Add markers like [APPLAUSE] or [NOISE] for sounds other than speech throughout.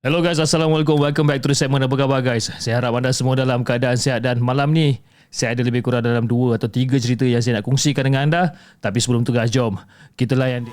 Hello guys, Assalamualaikum. Welcome back to the segment Apa khabar guys? Saya harap anda semua dalam keadaan sihat dan malam ni saya ada lebih kurang dalam dua atau tiga cerita yang saya nak kongsikan dengan anda. Tapi sebelum tu guys, jom kita layan dia.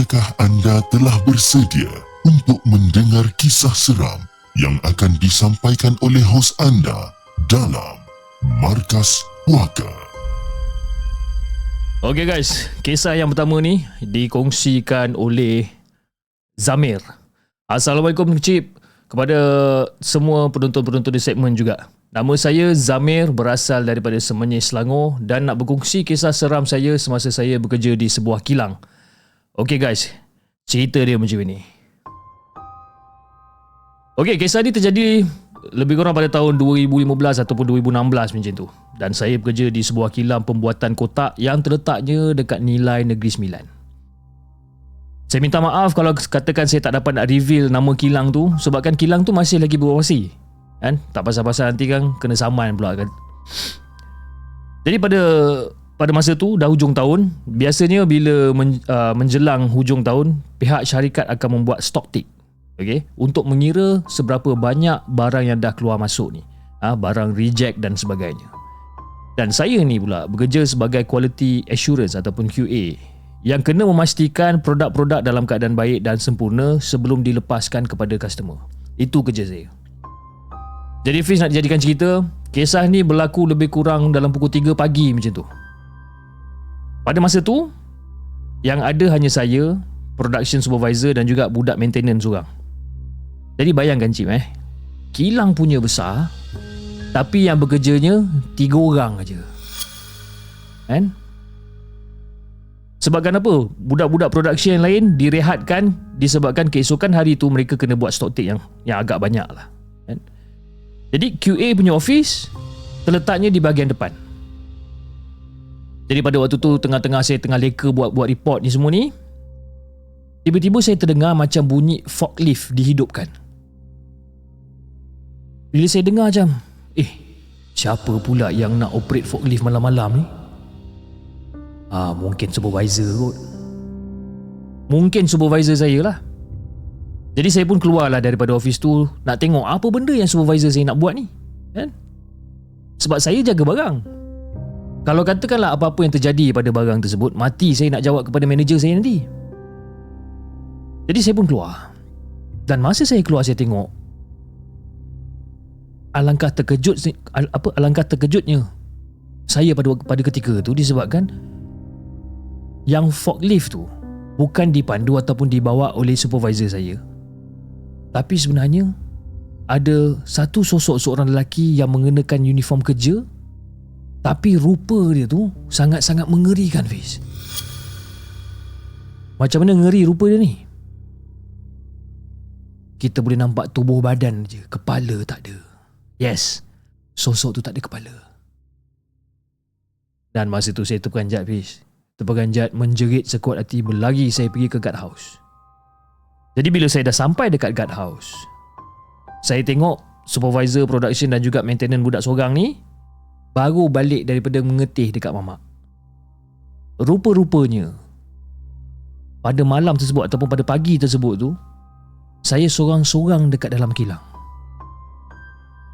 Adakah anda telah bersedia untuk mendengar kisah seram yang akan disampaikan oleh hos anda dalam Markas Puaka? Okay guys, kisah yang pertama ni dikongsikan oleh Zamir. Assalamualaikum Cip kepada semua penonton-penonton di segmen juga. Nama saya Zamir berasal daripada Semenyih Selangor dan nak berkongsi kisah seram saya semasa saya bekerja di sebuah kilang. Okay guys, cerita dia macam ni. Okay, kisah ni terjadi lebih kurang pada tahun 2015 ataupun 2016 macam tu. Dan saya bekerja di sebuah kilang pembuatan kotak yang terletaknya dekat Nilai Negeri Sembilan. Saya minta maaf kalau katakan saya tak dapat nak reveal nama kilang tu sebabkan kilang tu masih lagi beroperasi. Kan? Tak pasal-pasal nanti kan kena saman pula kan. Jadi pada pada masa tu dah hujung tahun, biasanya bila men, uh, menjelang hujung tahun, pihak syarikat akan membuat stock take. Okay? Untuk mengira seberapa banyak barang yang dah keluar masuk ni. Ha, barang reject dan sebagainya. Dan saya ni pula bekerja sebagai quality assurance ataupun QA yang kena memastikan produk-produk dalam keadaan baik dan sempurna sebelum dilepaskan kepada customer. Itu kerja saya. Jadi Fiz nak dijadikan cerita, kisah ni berlaku lebih kurang dalam pukul 3 pagi macam tu. Pada masa tu yang ada hanya saya, production supervisor dan juga budak maintenance seorang. Jadi bayangkan cip eh. Kilang punya besar tapi yang bekerjanya tiga orang aja. Kan? Sebabkan apa? Budak-budak production yang lain direhatkan disebabkan keesokan hari tu mereka kena buat stock take yang yang agak banyak lah. Kan? Jadi QA punya office terletaknya di bahagian depan. Jadi pada waktu tu tengah-tengah saya tengah leka buat buat report ni semua ni tiba-tiba saya terdengar macam bunyi forklift dihidupkan. Bila saya dengar macam eh siapa pula yang nak operate forklift malam-malam ni? Ah mungkin supervisor kot. Mungkin supervisor saya lah. Jadi saya pun keluarlah daripada office tu nak tengok apa benda yang supervisor saya nak buat ni. Kan? Sebab saya jaga barang. Kalau katakanlah apa-apa yang terjadi pada barang tersebut, mati saya nak jawab kepada manager saya nanti. Jadi saya pun keluar. Dan masa saya keluar saya tengok alangkah terkejut apa alangkah terkejutnya saya pada pada ketika itu disebabkan yang forklift tu bukan dipandu ataupun dibawa oleh supervisor saya. Tapi sebenarnya ada satu sosok seorang lelaki yang mengenakan uniform kerja tapi rupa dia tu sangat-sangat mengerikan Fiz. Macam mana ngeri rupa dia ni? Kita boleh nampak tubuh badan je, kepala tak ada. Yes. sosok tu tak ada kepala. Dan masa tu saya terperanjat Fiz. Terperanjat menjerit sekuat hati berlari saya pergi ke guard house. Jadi bila saya dah sampai dekat guard house, saya tengok supervisor production dan juga maintenance budak seorang ni baru balik daripada mengetih dekat mamak. Rupa-rupanya pada malam tersebut ataupun pada pagi tersebut tu saya seorang-seorang dekat dalam kilang.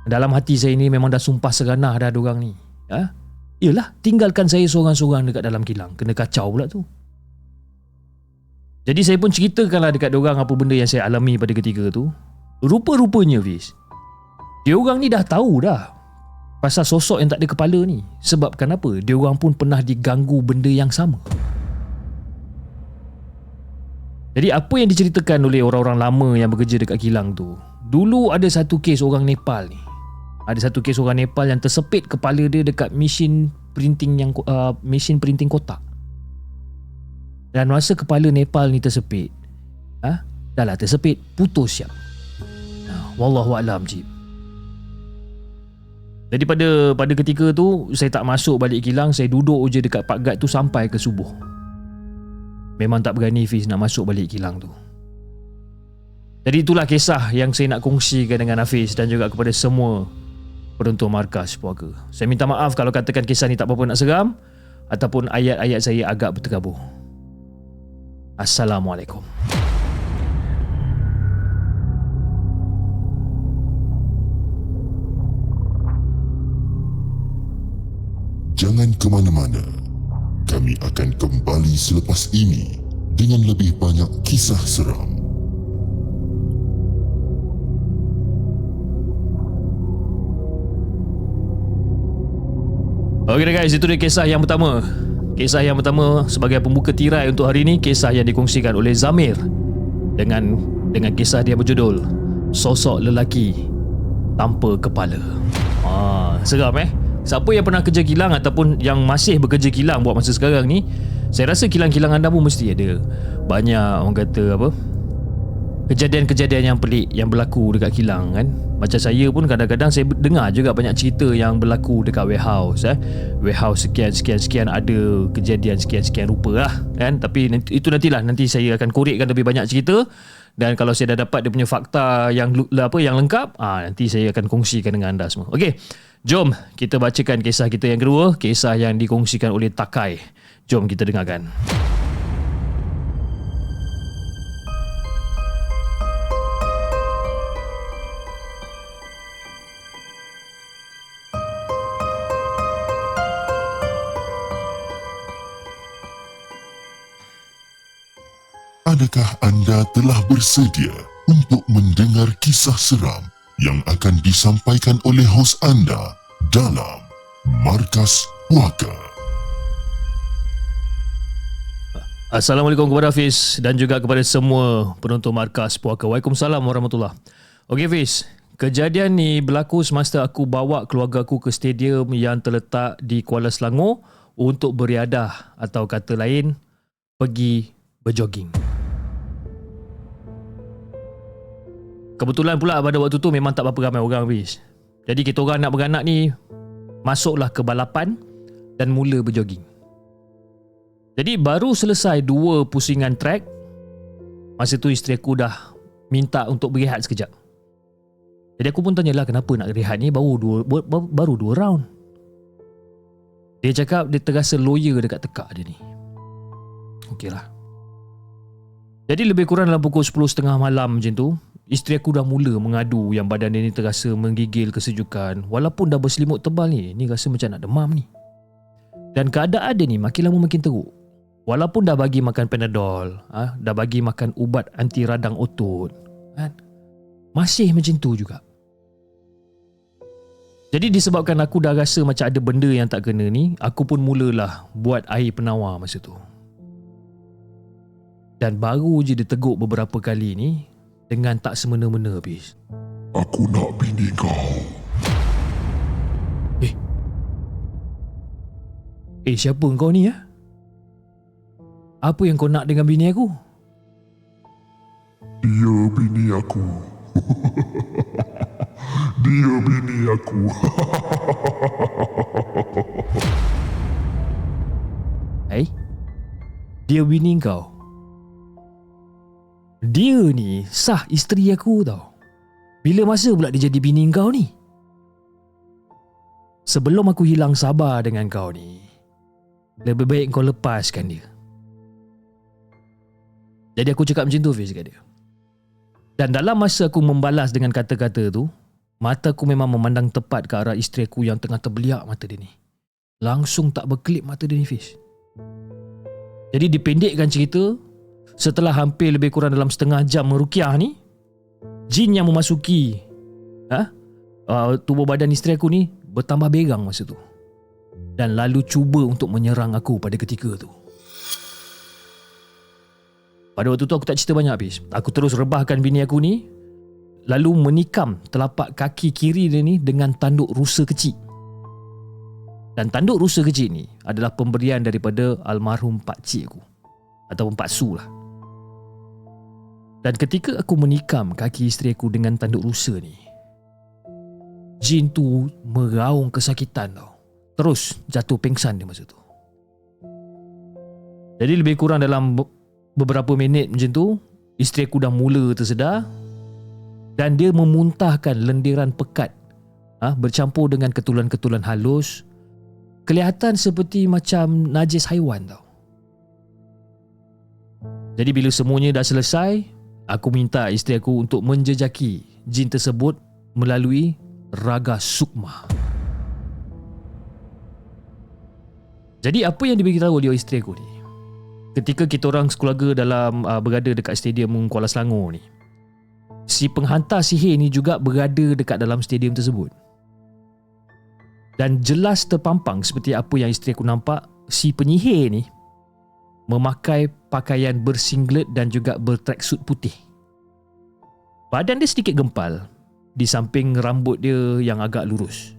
Dalam hati saya ni memang dah sumpah seganah dah orang ni. Ha? Yelah, tinggalkan saya seorang-seorang dekat dalam kilang. Kena kacau pula tu. Jadi saya pun ceritakanlah dekat orang apa benda yang saya alami pada ketika tu. Rupa-rupanya Fiz. Dia orang ni dah tahu dah pasal sosok yang tak ada kepala ni. Sebab kenapa? Dia orang pun pernah diganggu benda yang sama. Jadi apa yang diceritakan oleh orang-orang lama yang bekerja dekat kilang tu Dulu ada satu kes orang Nepal ni Ada satu kes orang Nepal yang tersepit kepala dia dekat mesin printing yang uh, mesin printing kotak Dan masa kepala Nepal ni tersepit ha? Dah lah tersepit putus siap Wallahualam Jib jadi pada pada ketika tu saya tak masuk balik kilang saya duduk je dekat Pak Gad tu sampai ke subuh. Memang tak berani Fiz nak masuk balik kilang tu. Jadi itulah kisah yang saya nak kongsikan dengan Hafiz Dan juga kepada semua penonton markas puaka. Saya minta maaf kalau katakan kisah ni tak apa-apa nak seram Ataupun ayat-ayat saya agak berterabur Assalamualaikum Jangan ke mana-mana. Kami akan kembali selepas ini dengan lebih banyak kisah seram. Okey guys, itu dia kisah yang pertama. Kisah yang pertama sebagai pembuka tirai untuk hari ini kisah yang dikongsikan oleh Zamir dengan dengan kisah dia berjudul Sosok Lelaki Tanpa Kepala. Ah, seram eh? Siapa yang pernah kerja kilang ataupun yang masih bekerja kilang buat masa sekarang ni, saya rasa kilang-kilang anda pun mesti ada banyak orang kata apa? Kejadian-kejadian yang pelik yang berlaku dekat kilang kan. Macam saya pun kadang-kadang saya dengar juga banyak cerita yang berlaku dekat warehouse eh. Warehouse sekian sekian sekian ada kejadian sekian sekian rupa lah kan. Tapi itu nantilah nanti saya akan korekkan lebih banyak cerita dan kalau saya dah dapat dia punya fakta yang apa yang lengkap, ah nanti saya akan kongsikan dengan anda semua. Okey. Jom kita bacakan kisah kita yang kedua, kisah yang dikongsikan oleh Takai. Jom kita dengarkan. Adakah anda telah bersedia untuk mendengar kisah seram yang akan disampaikan oleh hos anda dalam Markas Puaka? Assalamualaikum kepada Hafiz dan juga kepada semua penonton Markas Puaka. Waalaikumsalam warahmatullahi Okey Hafiz, kejadian ni berlaku semasa aku bawa keluarga aku ke stadium yang terletak di Kuala Selangor untuk beriadah atau kata lain pergi berjoging. Kebetulan pula pada waktu tu memang tak berapa ramai orang habis. Jadi kita orang nak beranak ni masuklah ke balapan dan mula berjoging. Jadi baru selesai dua pusingan track masa tu isteri aku dah minta untuk berehat sekejap. Jadi aku pun tanyalah kenapa nak rehat ni baru dua baru dua round. Dia cakap dia terasa lawyer dekat tekak dia ni. Okeylah. Jadi lebih kurang dalam pukul 10.30 malam macam tu, Isteri aku dah mula mengadu yang badan dia ni terasa menggigil kesejukan walaupun dah berselimut tebal ni, ni rasa macam nak demam ni. Dan keadaan dia ni makin lama makin teruk. Walaupun dah bagi makan Panadol, ha, dah bagi makan ubat anti radang otot, kan? Masih macam tu juga. Jadi disebabkan aku dah rasa macam ada benda yang tak kena ni, aku pun mulalah buat air penawar masa tu. Dan baru je diteguk beberapa kali ni, dengan tak semena-mena habis. Aku nak bini kau. Eh. Eh siapa kau ni ya? Apa yang kau nak dengan bini aku? Dia bini aku. [LAUGHS] Dia bini aku. Eh? Dia bini kau? Dia ni sah isteri aku tau. Bila masa pula dia jadi bini kau ni? Sebelum aku hilang sabar dengan kau ni, lebih baik kau lepaskan dia. Jadi aku cakap macam tu Fiz kat dia. Dan dalam masa aku membalas dengan kata-kata tu, mata aku memang memandang tepat ke arah isteri aku yang tengah terbeliak mata dia ni. Langsung tak berkelip mata dia ni Fiz. Jadi dipendekkan cerita, setelah hampir lebih kurang dalam setengah jam merukiah ni, jin yang memasuki ha, uh, tubuh badan isteri aku ni bertambah berang masa tu. Dan lalu cuba untuk menyerang aku pada ketika tu. Pada waktu tu aku tak cerita banyak habis. Aku terus rebahkan bini aku ni lalu menikam telapak kaki kiri dia ni dengan tanduk rusa kecil. Dan tanduk rusa kecil ni adalah pemberian daripada almarhum pak cik aku. Ataupun pak su lah. Dan ketika aku menikam kaki isteri aku dengan tanduk rusa ni, Jin tu meraung kesakitan tau. Terus jatuh pingsan dia masa tu. Jadi lebih kurang dalam beberapa minit macam tu, isteri aku dah mula tersedar dan dia memuntahkan lendiran pekat ha, bercampur dengan ketulan-ketulan halus. Kelihatan seperti macam najis haiwan tau. Jadi bila semuanya dah selesai, aku minta isteri aku untuk menjejaki jin tersebut melalui Raga Sukma. Jadi apa yang diberitahu oleh isteri aku ni? Ketika kita orang sekeluarga dalam uh, berada dekat stadium Kuala Selangor ni. Si penghantar sihir ni juga berada dekat dalam stadium tersebut. Dan jelas terpampang seperti apa yang isteri aku nampak, si penyihir ni memakai pakaian bersinglet dan juga bertracksuit putih. Badan dia sedikit gempal di samping rambut dia yang agak lurus.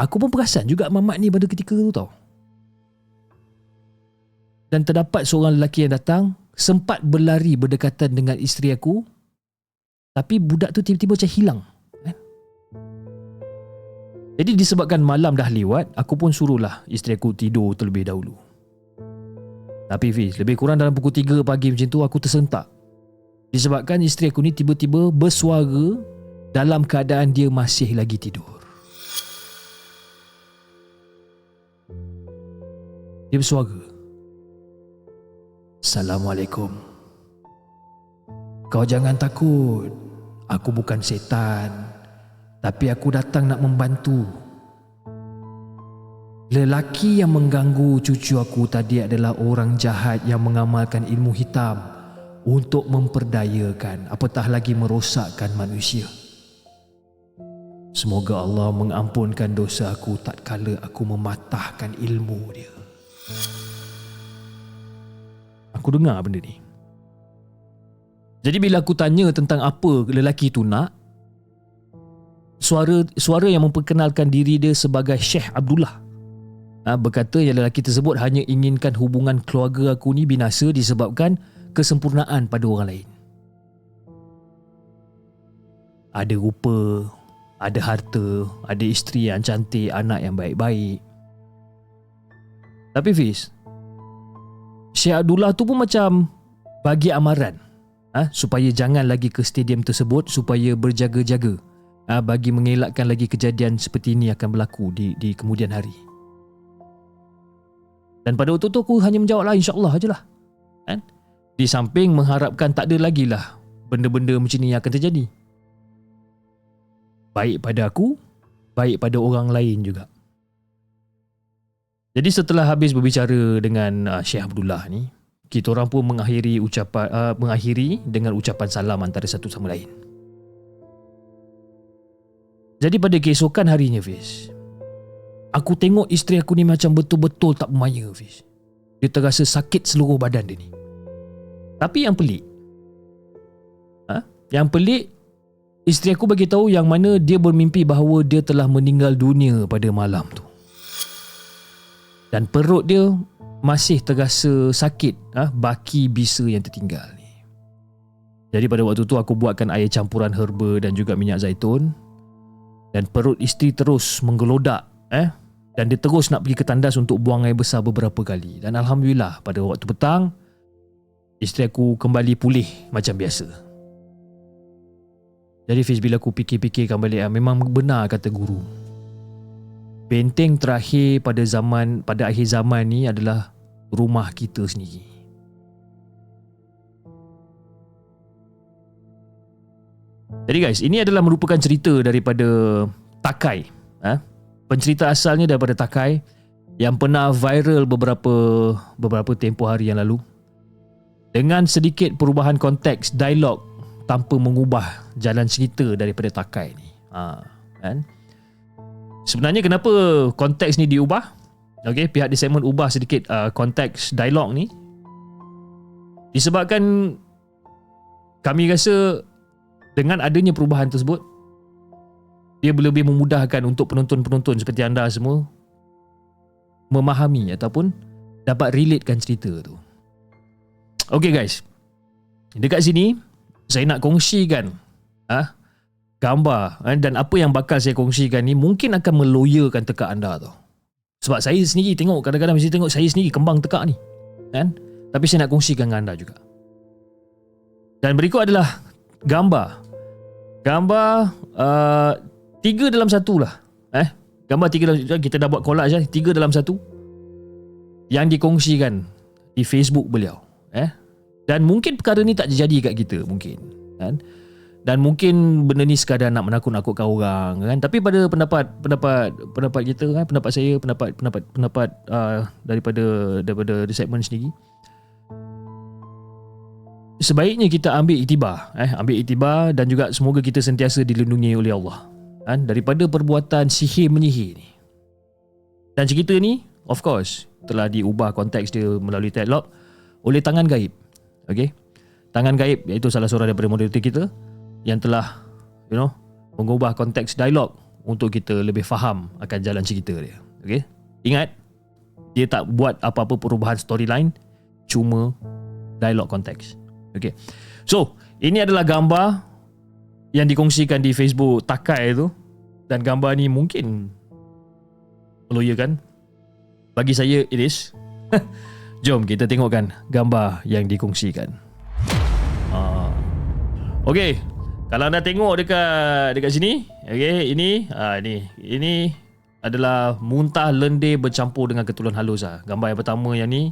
Aku pun perasan juga mamat ni pada ketika tu tau. Dan terdapat seorang lelaki yang datang sempat berlari berdekatan dengan isteri aku tapi budak tu tiba-tiba macam hilang. Kan? Jadi disebabkan malam dah lewat, aku pun suruhlah isteri aku tidur terlebih dahulu. Tapi Fiz, lebih kurang dalam pukul 3 pagi macam tu aku tersentak Disebabkan isteri aku ni tiba-tiba bersuara dalam keadaan dia masih lagi tidur. Dia bersuara. Assalamualaikum. Kau jangan takut. Aku bukan setan. Tapi aku datang nak membantu. Lelaki yang mengganggu cucu aku tadi adalah orang jahat yang mengamalkan ilmu hitam untuk memperdayakan apatah lagi merosakkan manusia. Semoga Allah mengampunkan dosa aku tak kala aku mematahkan ilmu dia. Aku dengar benda ni. Jadi bila aku tanya tentang apa lelaki itu nak, suara suara yang memperkenalkan diri dia sebagai Syekh Abdullah ha, berkata yang lelaki tersebut hanya inginkan hubungan keluarga aku ni binasa disebabkan kesempurnaan pada orang lain. Ada rupa, ada harta, ada isteri yang cantik, anak yang baik-baik. Tapi Fiz, Syekh Abdullah tu pun macam bagi amaran ha, supaya jangan lagi ke stadium tersebut supaya berjaga-jaga ha, bagi mengelakkan lagi kejadian seperti ini akan berlaku di, di kemudian hari. Dan pada waktu tu aku hanya menjawablah insyaAllah ajalah. Kan? Di samping mengharapkan tak ada lagi lah benda-benda macam ni yang akan terjadi. Baik pada aku, baik pada orang lain juga. Jadi setelah habis berbicara dengan uh, Syekh Abdullah ni, kita orang pun mengakhiri ucapan uh, mengakhiri dengan ucapan salam antara satu sama lain. Jadi pada keesokan harinya Fiz Aku tengok isteri aku ni macam betul-betul tak bermaya Fiz Dia terasa sakit seluruh badan dia ni tapi yang pelik ha? Yang pelik Isteri aku bagi tahu yang mana dia bermimpi bahawa dia telah meninggal dunia pada malam tu. Dan perut dia masih terasa sakit ha? baki bisa yang tertinggal ni. Jadi pada waktu tu aku buatkan air campuran herba dan juga minyak zaitun. dan perut isteri terus menggelodak eh dan dia terus nak pergi ke tandas untuk buang air besar beberapa kali dan alhamdulillah pada waktu petang isteri aku kembali pulih macam biasa jadi Fiz bila aku fikir-fikirkan balik ah, memang benar kata guru benteng terakhir pada zaman pada akhir zaman ni adalah rumah kita sendiri Jadi guys, ini adalah merupakan cerita daripada Takai. Ha? Pencerita asalnya daripada Takai yang pernah viral beberapa beberapa tempoh hari yang lalu. Dengan sedikit perubahan konteks dialog tanpa mengubah jalan cerita daripada Takai ni. Ha, kan? Sebenarnya kenapa konteks ni diubah? Okey, pihak segmen ubah sedikit uh, konteks dialog ni. Disebabkan kami rasa dengan adanya perubahan tersebut dia lebih memudahkan untuk penonton-penonton seperti anda semua memahami ataupun dapat relatekan cerita tu. Okay guys. Dekat sini saya nak kongsikan ah gambar eh, dan apa yang bakal saya kongsikan ni mungkin akan meloyakan tekak anda tu. Sebab saya sendiri tengok kadang-kadang mesti tengok saya sendiri kembang tekak ni. Kan? Tapi saya nak kongsikan dengan anda juga. Dan berikut adalah gambar Gambar uh, Tiga dalam satu lah. Eh? Gambar tiga dalam Kita dah buat collage lah Tiga dalam satu. Yang dikongsikan Di Facebook beliau. Eh? Dan mungkin perkara ni tak terjadi kat kita Mungkin. Kan? Dan mungkin benda ni sekadar nak menakut-nakutkan orang kan? Tapi pada pendapat pendapat pendapat kita kan? Pendapat saya pendapat pendapat pendapat uh, daripada daripada segmen sendiri. Sebaiknya kita ambil iktibar eh? Ambil iktibar dan juga semoga kita sentiasa dilindungi oleh Allah kan daripada perbuatan sihir menyihir ni. Dan cerita ni of course telah diubah konteks dia melalui dialog oleh tangan gaib. Okey? Tangan gaib iaitu salah seorang daripada moderator kita yang telah you know mengubah konteks dialog untuk kita lebih faham akan jalan cerita dia. Okey? Ingat dia tak buat apa-apa perubahan storyline cuma dialog konteks. Okay. So, ini adalah gambar yang dikongsikan di Facebook Takai tu. Dan gambar ni mungkin meloyakan. Bagi saya, it is. [LAUGHS] Jom kita tengokkan gambar yang dikongsikan. Uh. Okay. Kalau anda tengok dekat dekat sini, okay, ini, ah ini, ini adalah muntah lendir bercampur dengan ketulan halus ah. Gambar yang pertama yang ni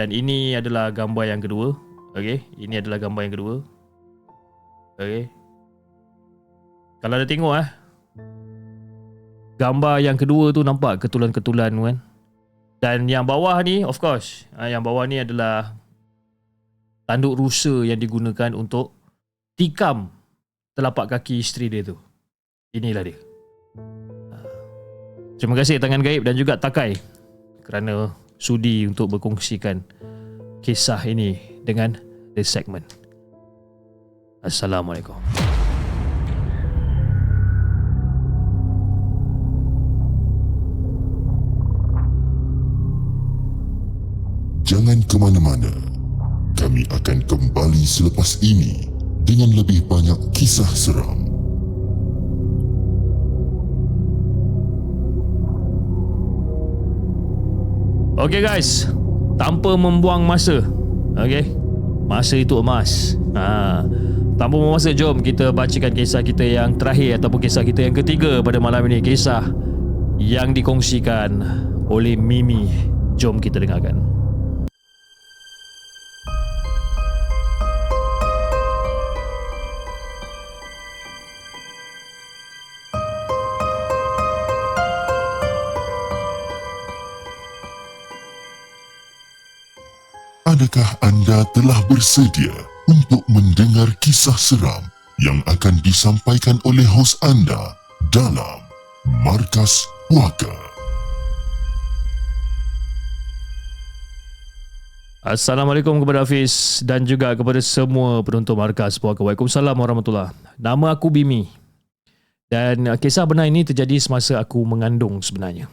dan ini adalah gambar yang kedua. Okey, ini adalah gambar yang kedua. Okey. Kalau ada tengok eh. Gambar yang kedua tu nampak ketulan-ketulan kan. Dan yang bawah ni of course, ah, yang bawah ni adalah tanduk rusa yang digunakan untuk tikam telapak kaki isteri dia tu. Inilah dia. Ah. Terima kasih tangan gaib dan juga Takai kerana sudi untuk berkongsikan kisah ini dengan this segment. Assalamualaikum. Jangan ke mana-mana. Kami akan kembali selepas ini dengan lebih banyak kisah seram. Okay guys, tanpa membuang masa. Okay. Masa itu emas. Ha. Tanpa membuang masa, jom kita bacakan kisah kita yang terakhir ataupun kisah kita yang ketiga pada malam ini. Kisah yang dikongsikan oleh Mimi. Jom kita dengarkan. Adakah anda telah bersedia untuk mendengar kisah seram yang akan disampaikan oleh hos anda dalam Markas Puaka? Assalamualaikum kepada Hafiz dan juga kepada semua penonton Markas Puaka. Waalaikumsalam warahmatullahi Nama aku Bimi. Dan kisah benar ini terjadi semasa aku mengandung sebenarnya.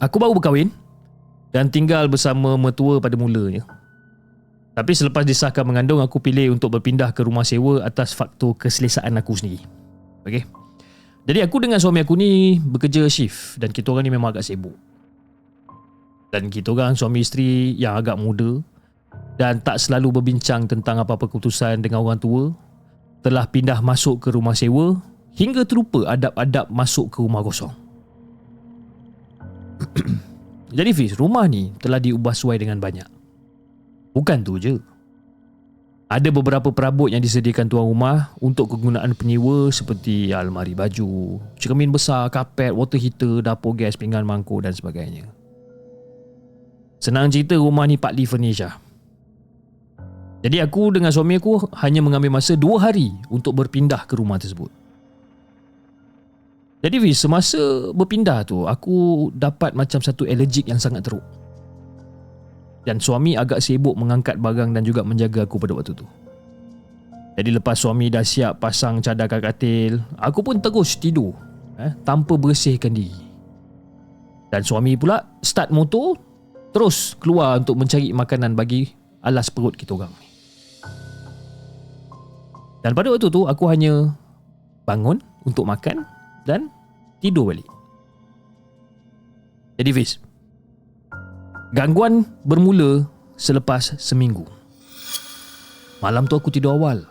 Aku baru berkahwin dan tinggal bersama mertua pada mulanya. Tapi selepas disahkan mengandung, aku pilih untuk berpindah ke rumah sewa atas faktor keselesaan aku sendiri. Okey. Jadi aku dengan suami aku ni bekerja shift dan kita orang ni memang agak sibuk. Dan kita orang suami isteri yang agak muda dan tak selalu berbincang tentang apa-apa keputusan dengan orang tua telah pindah masuk ke rumah sewa hingga terlupa adab-adab masuk ke rumah kosong. Jadi Fiz, rumah ni telah diubah sesuai dengan banyak. Bukan tu je. Ada beberapa perabot yang disediakan tuan rumah untuk kegunaan penyewa seperti almari baju, cermin besar, kapet, water heater, dapur gas, pinggan mangkuk dan sebagainya. Senang cerita rumah ni partly furnished lah. Jadi aku dengan suami aku hanya mengambil masa dua hari untuk berpindah ke rumah tersebut. Jadi Fiz, semasa berpindah tu, aku dapat macam satu allergic yang sangat teruk dan suami agak sibuk mengangkat barang dan juga menjaga aku pada waktu tu. Jadi lepas suami dah siap pasang cadar katil, aku pun terus tidur eh, tanpa bersihkan diri. Dan suami pula start motor terus keluar untuk mencari makanan bagi alas perut kita orang ni. Dan pada waktu tu aku hanya bangun untuk makan dan tidur balik. Jadi Fiz, Gangguan bermula selepas seminggu. Malam tu aku tidur awal.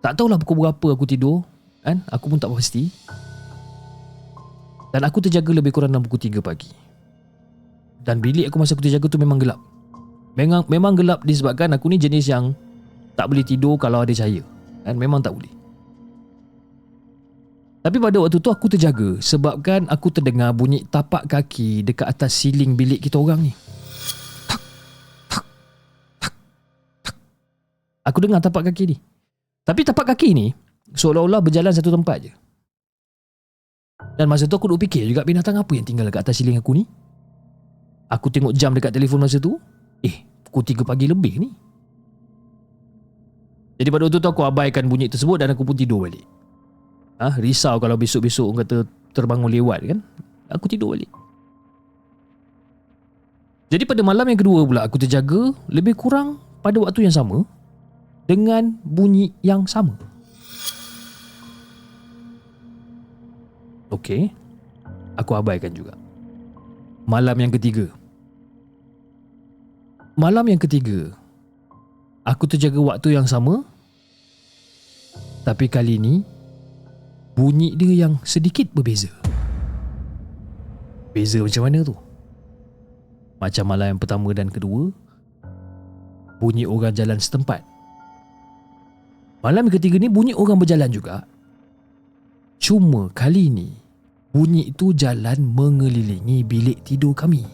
Tak tahulah pukul berapa aku tidur, kan? Aku pun tak pasti. Dan aku terjaga lebih kurang dalam pukul 3 pagi. Dan bilik aku masa aku terjaga tu memang gelap. Memang memang gelap disebabkan aku ni jenis yang tak boleh tidur kalau ada cahaya. Kan memang tak boleh. Tapi pada waktu tu aku terjaga sebabkan aku terdengar bunyi tapak kaki dekat atas siling bilik kita orang ni. Tak, tak, tak, tak. Aku dengar tapak kaki ni. Tapi tapak kaki ni seolah-olah berjalan satu tempat je. Dan masa tu aku duk fikir juga binatang apa yang tinggal dekat atas siling aku ni. Aku tengok jam dekat telefon masa tu. Eh, pukul 3 pagi lebih ni. Jadi pada waktu tu aku abaikan bunyi tersebut dan aku pun tidur balik. Ah, ha, risau kalau besok-besok orang kata terbangun lewat kan. Aku tidur balik. Jadi pada malam yang kedua pula aku terjaga lebih kurang pada waktu yang sama dengan bunyi yang sama. Okey. Aku abaikan juga. Malam yang ketiga. Malam yang ketiga. Aku terjaga waktu yang sama. Tapi kali ini bunyi dia yang sedikit berbeza. Beza macam mana tu? Macam malam yang pertama dan kedua, bunyi orang jalan setempat. Malam ketiga ni bunyi orang berjalan juga. Cuma kali ni, bunyi itu jalan mengelilingi bilik tidur kami.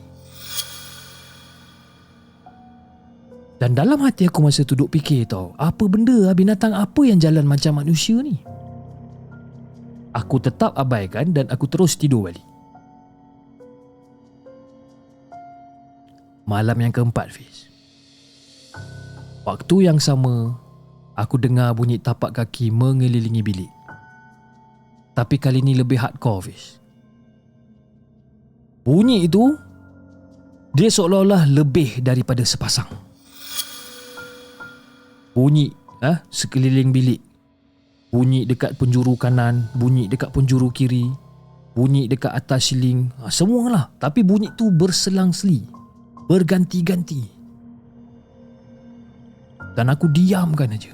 Dan dalam hati aku masa tu duk fikir tau, apa benda lah, binatang apa yang jalan macam manusia ni? Aku tetap abaikan dan aku terus tidur balik. Malam yang keempat, Fiz. Waktu yang sama, aku dengar bunyi tapak kaki mengelilingi bilik. Tapi kali ini lebih hardcore, Fiz. Bunyi itu, dia seolah-olah lebih daripada sepasang. Bunyi ah, sekeliling bilik Bunyi dekat penjuru kanan Bunyi dekat penjuru kiri Bunyi dekat atas siling. Ha, Semualah. Tapi bunyi tu berselang-seli Berganti-ganti. Dan aku diamkan aja.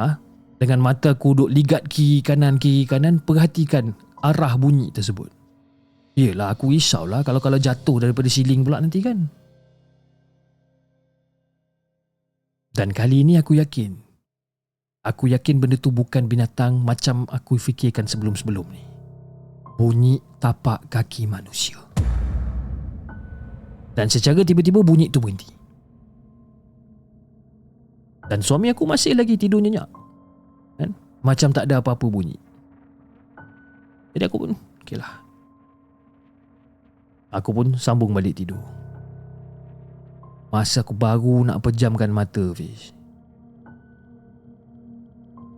ha? Dengan mata aku duduk ligat kiri kanan kiri kanan Perhatikan arah bunyi tersebut. Yelah aku risaulah Kalau kalau jatuh daripada siling pula nanti kan. Dan kali ini aku yakin Aku yakin benda tu bukan binatang macam aku fikirkan sebelum-sebelum ni. Bunyi tapak kaki manusia. Dan secara tiba-tiba bunyi tu berhenti. Dan suami aku masih lagi tidur nyenyak. Kan? Macam tak ada apa-apa bunyi. Jadi aku pun, okey lah. Aku pun sambung balik tidur. Masa aku baru nak pejamkan mata, Fish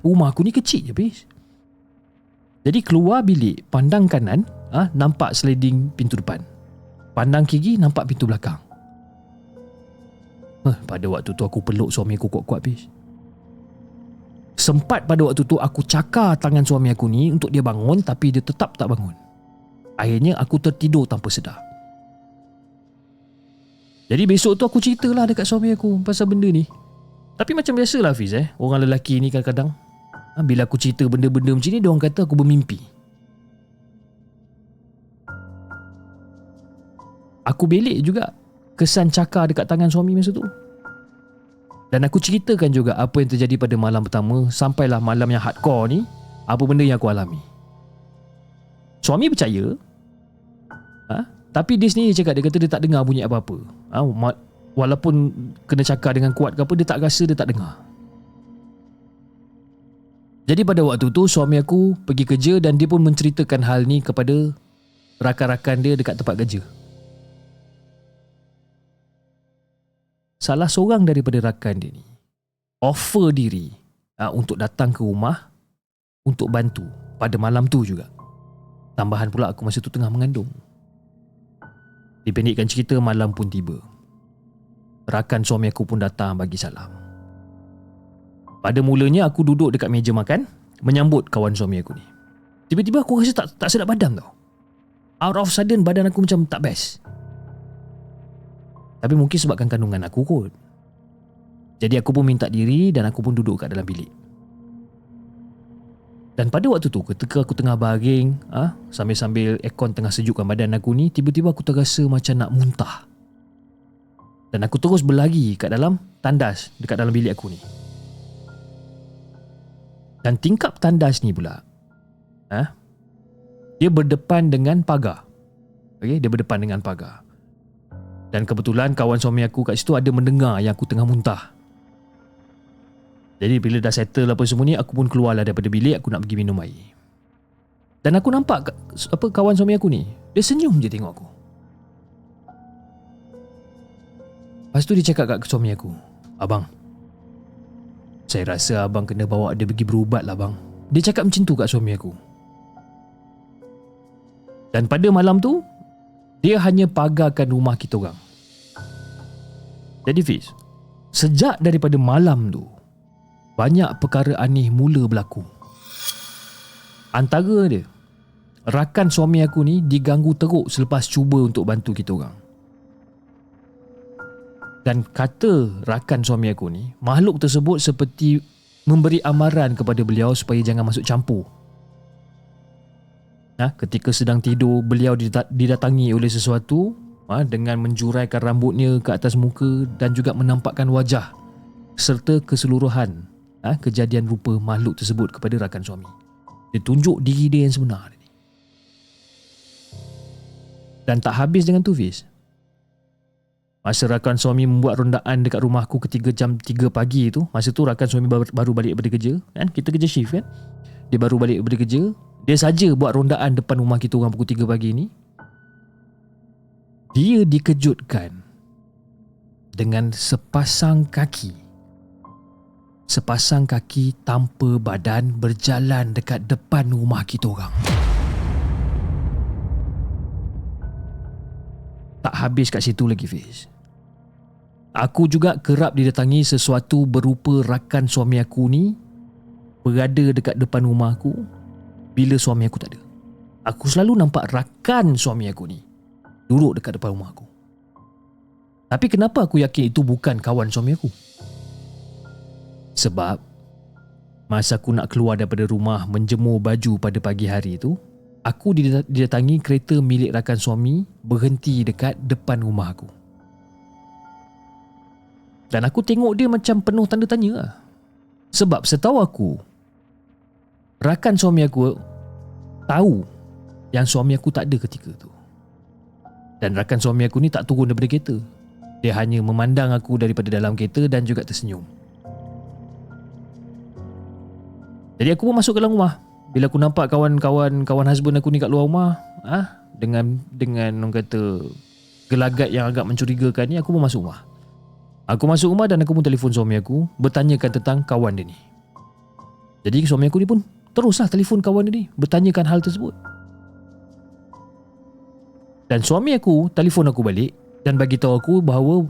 Rumah aku ni kecil je, bis. Jadi keluar bilik, pandang kanan, ah nampak sliding pintu depan. Pandang kiri, nampak pintu belakang. Huh, pada waktu tu aku peluk suami aku kuat-kuat, bis. Sempat pada waktu tu aku cakar tangan suami aku ni untuk dia bangun tapi dia tetap tak bangun. Akhirnya aku tertidur tanpa sedar. Jadi besok tu aku ceritalah dekat suami aku pasal benda ni. Tapi macam biasalah Fiz eh, orang lelaki ni kadang-kadang ha, bila aku cerita benda-benda macam ni dia orang kata aku bermimpi. Aku belik juga kesan cakar dekat tangan suami masa tu. Dan aku ceritakan juga apa yang terjadi pada malam pertama sampailah malam yang hardcore ni, apa benda yang aku alami. Suami percaya, ha? tapi dia sendiri cakap, dia kata dia tak dengar bunyi apa-apa. Ha? Walaupun kena cakar dengan kuat ke apa, dia tak rasa dia tak dengar. Jadi pada waktu tu suami aku pergi kerja dan dia pun menceritakan hal ni kepada rakan-rakan dia dekat tempat kerja. salah seorang daripada rakan dia ni offer diri uh, untuk datang ke rumah untuk bantu pada malam tu juga. Tambahan pula aku masa tu tengah mengandung. Dipendekkan cerita malam pun tiba. Rakan suami aku pun datang bagi salam. Pada mulanya aku duduk dekat meja makan menyambut kawan suami aku ni. Tiba-tiba aku rasa tak tak sedap badan tau. Out of sudden badan aku macam tak best. Tapi mungkin sebabkan kandungan aku kot. Jadi aku pun minta diri dan aku pun duduk kat dalam bilik. Dan pada waktu tu ketika aku tengah baring ah ha, sambil-sambil aircon tengah sejukkan badan aku ni tiba-tiba aku terasa macam nak muntah. Dan aku terus berlari kat dalam tandas dekat dalam bilik aku ni. Dan tingkap tandas ni pula ha, dia berdepan dengan pagar. Okey, dia berdepan dengan pagar. Dan kebetulan kawan suami aku kat situ ada mendengar yang aku tengah muntah. Jadi bila dah settle apa semua ni, aku pun keluarlah daripada bilik aku nak pergi minum air. Dan aku nampak apa kawan suami aku ni, dia senyum je tengok aku. Lepas tu dia cakap kat suami aku, Abang, saya rasa abang kena bawa dia pergi berubat lah bang. Dia cakap macam tu kat suami aku. Dan pada malam tu, dia hanya pagarkan rumah kita orang. Jadi Fiz, sejak daripada malam tu, banyak perkara aneh mula berlaku. Antara dia, rakan suami aku ni diganggu teruk selepas cuba untuk bantu kita orang. Dan kata rakan suami aku ni, makhluk tersebut seperti memberi amaran kepada beliau supaya jangan masuk campur ha, ketika sedang tidur beliau didatangi oleh sesuatu ha, dengan menjuraikan rambutnya ke atas muka dan juga menampakkan wajah serta keseluruhan ha, kejadian rupa makhluk tersebut kepada rakan suami. Dia tunjuk diri dia yang sebenar. Dan tak habis dengan tu Fiz. Masa rakan suami membuat rondaan dekat rumahku ketika jam 3 pagi tu, masa tu rakan suami baru balik daripada kerja, kan? Kita kerja shift kan? Dia baru balik daripada kerja, dia saja buat rondaan depan rumah kita orang pukul 3 pagi ni. Dia dikejutkan dengan sepasang kaki. Sepasang kaki tanpa badan berjalan dekat depan rumah kita orang. Tak habis kat situ lagi Fiz. Aku juga kerap didatangi sesuatu berupa rakan suami aku ni berada dekat depan rumah aku bila suami aku tak ada. Aku selalu nampak rakan suami aku ni duduk dekat depan rumah aku. Tapi kenapa aku yakin itu bukan kawan suami aku? Sebab masa aku nak keluar daripada rumah menjemur baju pada pagi hari itu, aku didatangi kereta milik rakan suami berhenti dekat depan rumah aku. Dan aku tengok dia macam penuh tanda tanya lah. Sebab setahu aku, rakan suami aku tahu yang suami aku tak ada ketika tu. Dan rakan suami aku ni tak turun daripada kereta. Dia hanya memandang aku daripada dalam kereta dan juga tersenyum. Jadi aku pun masuk ke dalam rumah bila aku nampak kawan-kawan kawan husband aku ni kat luar rumah, ah dengan dengan orang kata gelagat yang agak mencurigakan ni aku pun masuk rumah. Aku masuk rumah dan aku pun telefon suami aku bertanyakan tentang kawan dia ni. Jadi suami aku ni pun teruslah telefon kawan dia ni bertanyakan hal tersebut. Dan suami aku telefon aku balik dan bagi tahu aku bahawa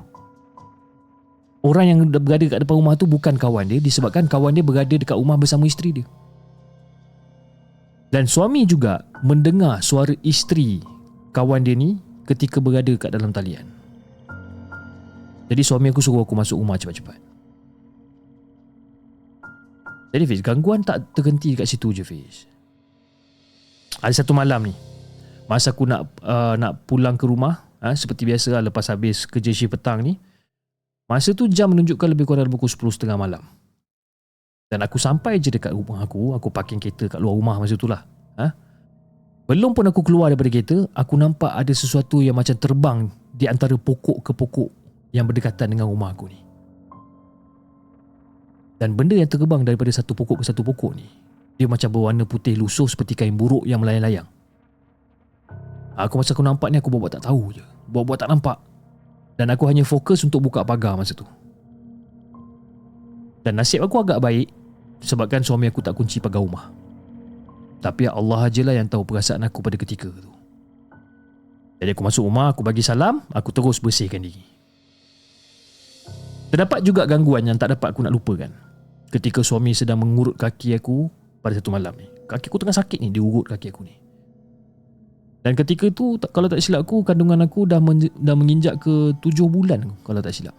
orang yang berada kat depan rumah tu bukan kawan dia disebabkan kawan dia berada dekat rumah bersama isteri dia. Dan suami juga mendengar suara isteri kawan dia ni ketika berada kat dalam talian. Jadi suami aku suruh aku masuk rumah cepat-cepat. Jadi Fiz, gangguan tak terhenti kat situ je Fiz. Ada satu malam ni, masa aku nak uh, nak pulang ke rumah, ha, seperti biasa lah, lepas habis kerja shift petang ni, masa tu jam menunjukkan lebih kurang pukul 10.30 malam. Dan aku sampai je dekat rumah aku, aku parking kereta kat luar rumah masa tu lah. Ha? Belum pun aku keluar daripada kereta, aku nampak ada sesuatu yang macam terbang di antara pokok ke pokok yang berdekatan dengan rumah aku ni. Dan benda yang terbang daripada satu pokok ke satu pokok ni, dia macam berwarna putih lusuh seperti kain buruk yang melayang-layang. Aku masa aku nampak ni aku buat-buat tak tahu je. Buat-buat tak nampak. Dan aku hanya fokus untuk buka pagar masa tu. Dan nasib aku agak baik sebabkan suami aku tak kunci pagar rumah. Tapi Allah ajalah yang tahu perasaan aku pada ketika tu. Jadi aku masuk rumah, aku bagi salam, aku terus bersihkan diri. Terdapat juga gangguan yang tak dapat aku nak lupakan. Ketika suami sedang mengurut kaki aku pada satu malam ni. Kaki aku tengah sakit ni, dia urut kaki aku ni. Dan ketika itu, kalau tak silap aku, kandungan aku dah, men- dah menginjak ke tujuh bulan kalau tak silap.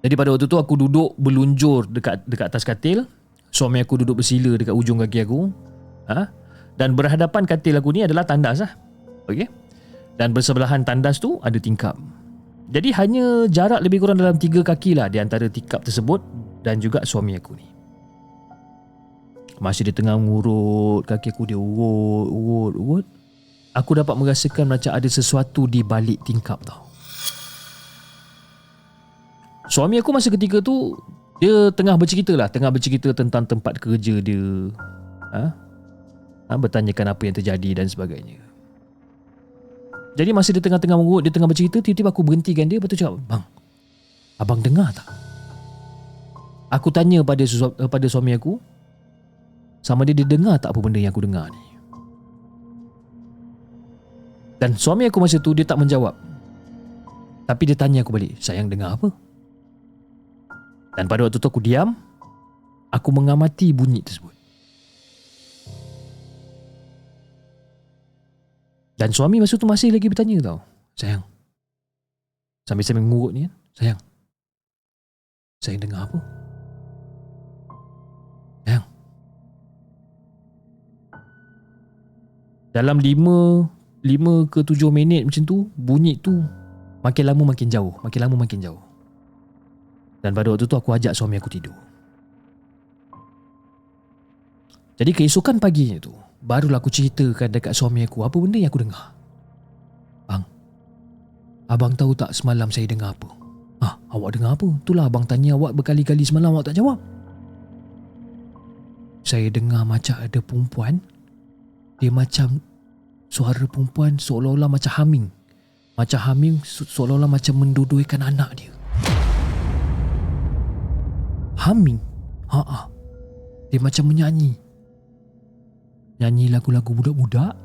Jadi pada waktu tu aku duduk berlunjur dekat dekat atas katil. Suami aku duduk bersila dekat ujung kaki aku. Ha? Dan berhadapan katil aku ni adalah tandas lah. Okey. Dan bersebelahan tandas tu ada tingkap. Jadi hanya jarak lebih kurang dalam tiga kaki lah di antara tingkap tersebut dan juga suami aku ni. Masih dia tengah mengurut kaki aku dia urut, urut, urut. Aku dapat merasakan macam ada sesuatu di balik tingkap tau. Suami aku masa ketika tu dia tengah bercerita lah Tengah bercerita tentang tempat kerja dia ha? Ha, Bertanyakan apa yang terjadi dan sebagainya Jadi masa dia tengah-tengah mengurut Dia tengah bercerita Tiba-tiba aku berhentikan dia Lepas tu cakap Bang Abang dengar tak? Aku tanya pada susu, pada suami aku Sama dia dia dengar tak apa benda yang aku dengar ni Dan suami aku masa tu dia tak menjawab Tapi dia tanya aku balik Sayang dengar apa? Dan pada waktu tu aku diam Aku mengamati bunyi tersebut Dan suami masa tu masih lagi bertanya tau. Sayang. Sambil-sambil mengurut ni kan Sayang. Sayang dengar apa? Sayang. Dalam lima Lima ke tujuh minit macam tu Bunyi tu Makin lama makin jauh. Makin lama makin jauh. Dan pada waktu tu aku ajak suami aku tidur. Jadi keesokan paginya tu, barulah aku ceritakan dekat suami aku apa benda yang aku dengar. Bang, abang tahu tak semalam saya dengar apa? Ah, awak dengar apa? Itulah abang tanya awak berkali-kali semalam awak tak jawab. Saya dengar macam ada perempuan. Dia macam suara perempuan seolah-olah macam humming. Macam humming seolah-olah macam menduduikan anak dia humming. Ha ah. Dia macam menyanyi. Nyanyi lagu-lagu budak-budak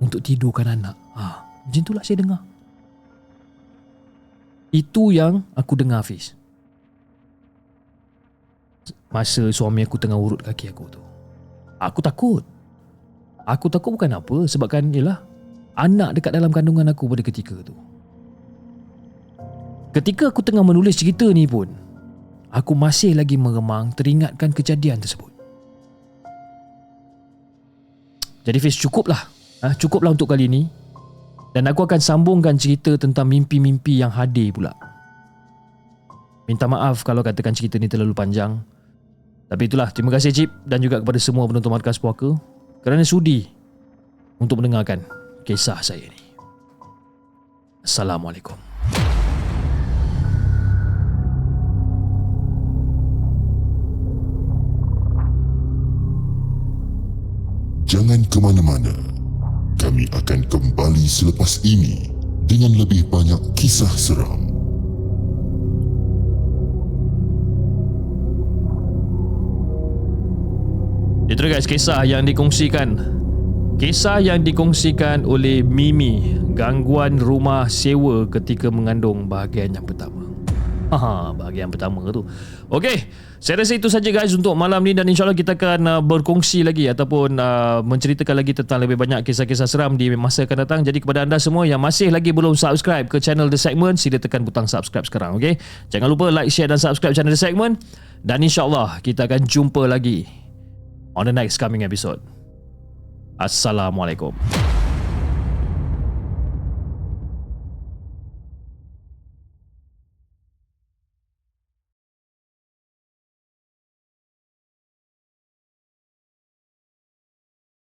untuk tidurkan anak. Ha, macam itulah saya dengar. Itu yang aku dengar Hafiz. Masa suami aku tengah urut kaki aku tu. Aku takut. Aku takut bukan apa sebabkan ialah anak dekat dalam kandungan aku pada ketika tu. Ketika aku tengah menulis cerita ni pun, aku masih lagi meremang teringatkan kejadian tersebut. Jadi Fiz cukuplah. Ha, cukuplah untuk kali ini. Dan aku akan sambungkan cerita tentang mimpi-mimpi yang hadir pula. Minta maaf kalau katakan cerita ni terlalu panjang. Tapi itulah, terima kasih Cip dan juga kepada semua penonton Markas Puaka kerana sudi untuk mendengarkan kisah saya ni. Assalamualaikum. Ke mana-mana. Kami akan kembali selepas ini dengan lebih banyak kisah seram. Itu guys kisah yang dikongsikan Kisah yang dikongsikan oleh Mimi Gangguan rumah sewa ketika mengandung bahagian yang pertama Haha, [LAUGHS] bahagian pertama tu. Okey, saya rasa itu saja guys untuk malam ni. Dan insyaAllah kita akan uh, berkongsi lagi Ataupun uh, menceritakan lagi tentang lebih banyak kisah-kisah seram di masa akan datang. Jadi kepada anda semua yang masih lagi belum subscribe ke channel The Segment Sila tekan butang subscribe sekarang, okey? Jangan lupa like, share dan subscribe channel The Segment. Dan insyaAllah kita akan jumpa lagi on the next coming episode. Assalamualaikum.